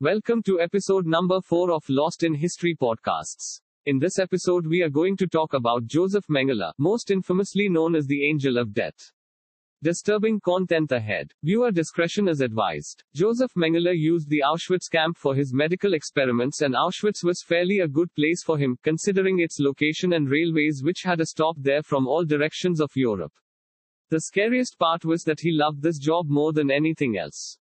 Welcome to episode number 4 of Lost in History podcasts. In this episode, we are going to talk about Josef Mengele, most infamously known as the Angel of Death. Disturbing content ahead. Viewer discretion is advised. Josef Mengele used the Auschwitz camp for his medical experiments, and Auschwitz was fairly a good place for him, considering its location and railways, which had a stop there from all directions of Europe. The scariest part was that he loved this job more than anything else.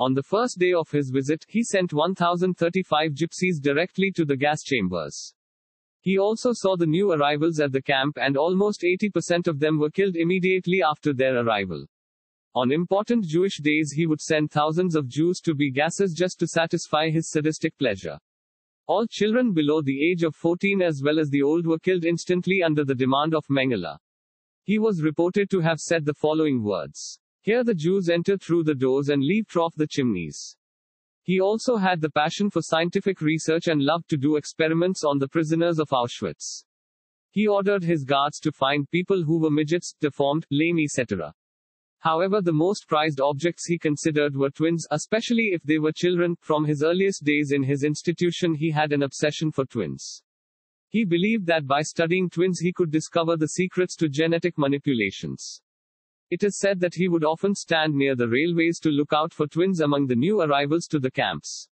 On the first day of his visit, he sent 1,035 gypsies directly to the gas chambers. He also saw the new arrivals at the camp and almost 80% of them were killed immediately after their arrival. On important Jewish days he would send thousands of Jews to be gases just to satisfy his sadistic pleasure. All children below the age of 14 as well as the old were killed instantly under the demand of Mengele. He was reported to have said the following words. Here the Jews enter through the doors and leave off the chimneys. He also had the passion for scientific research and loved to do experiments on the prisoners of Auschwitz. He ordered his guards to find people who were midgets, deformed, lame, etc. However, the most prized objects he considered were twins, especially if they were children. From his earliest days in his institution, he had an obsession for twins. He believed that by studying twins, he could discover the secrets to genetic manipulations. It is said that he would often stand near the railways to look out for twins among the new arrivals to the camps.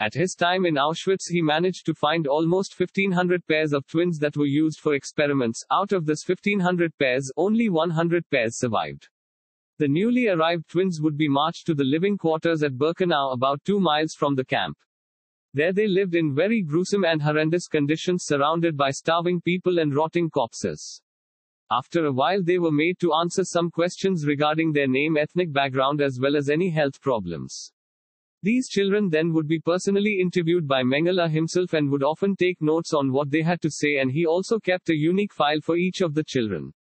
At his time in Auschwitz, he managed to find almost 1500 pairs of twins that were used for experiments. Out of this 1500 pairs, only 100 pairs survived. The newly arrived twins would be marched to the living quarters at Birkenau, about two miles from the camp. There they lived in very gruesome and horrendous conditions, surrounded by starving people and rotting corpses. After a while, they were made to answer some questions regarding their name, ethnic background, as well as any health problems. These children then would be personally interviewed by Mengele himself and would often take notes on what they had to say, and he also kept a unique file for each of the children.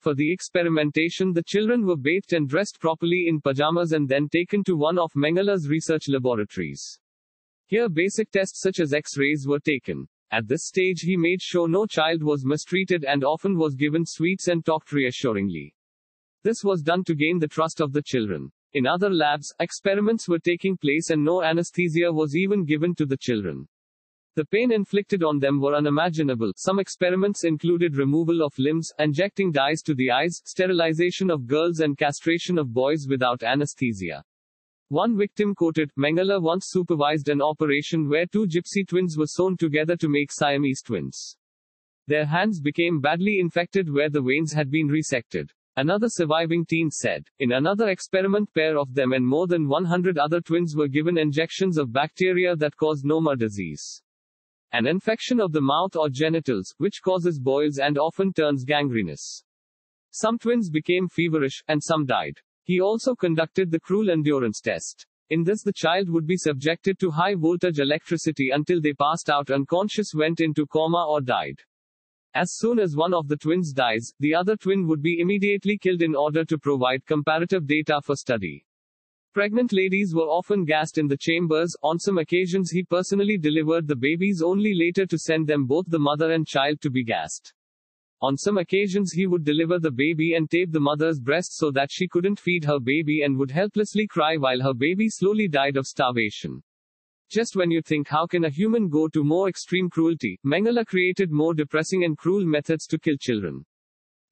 For the experimentation, the children were bathed and dressed properly in pajamas and then taken to one of Mengele's research laboratories. Here, basic tests such as X rays were taken. At this stage he made sure no child was mistreated and often was given sweets and talked reassuringly. This was done to gain the trust of the children. In other labs, experiments were taking place and no anesthesia was even given to the children. The pain inflicted on them were unimaginable. Some experiments included removal of limbs, injecting dyes to the eyes, sterilization of girls, and castration of boys without anesthesia. One victim quoted, Mengele once supervised an operation where two gypsy twins were sewn together to make Siamese twins. Their hands became badly infected where the veins had been resected. Another surviving teen said. In another experiment, pair of them and more than 100 other twins were given injections of bacteria that cause Noma disease. An infection of the mouth or genitals, which causes boils and often turns gangrenous. Some twins became feverish, and some died. He also conducted the cruel endurance test. In this, the child would be subjected to high voltage electricity until they passed out unconscious, went into coma, or died. As soon as one of the twins dies, the other twin would be immediately killed in order to provide comparative data for study. Pregnant ladies were often gassed in the chambers. On some occasions, he personally delivered the babies only later to send them both the mother and child to be gassed. On some occasions he would deliver the baby and tape the mother's breast so that she couldn't feed her baby and would helplessly cry while her baby slowly died of starvation. Just when you think how can a human go to more extreme cruelty, Mengele created more depressing and cruel methods to kill children.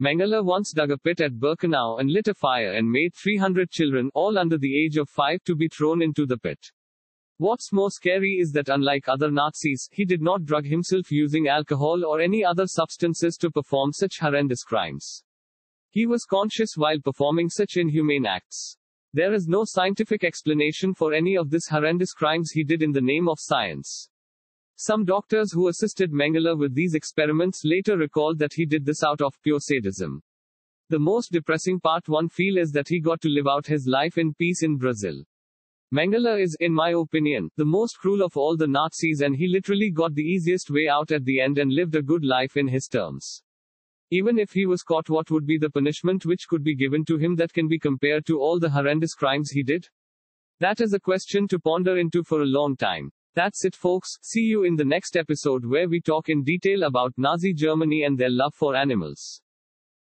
Mengele once dug a pit at Birkenau and lit a fire and made 300 children, all under the age of 5, to be thrown into the pit. What's more scary is that unlike other Nazis, he did not drug himself using alcohol or any other substances to perform such horrendous crimes. He was conscious while performing such inhumane acts. There is no scientific explanation for any of this horrendous crimes he did in the name of science. Some doctors who assisted Mengele with these experiments later recalled that he did this out of pure sadism. The most depressing part one feel is that he got to live out his life in peace in Brazil. Mengele is, in my opinion, the most cruel of all the Nazis and he literally got the easiest way out at the end and lived a good life in his terms. Even if he was caught, what would be the punishment which could be given to him that can be compared to all the horrendous crimes he did? That is a question to ponder into for a long time. That's it, folks. See you in the next episode where we talk in detail about Nazi Germany and their love for animals.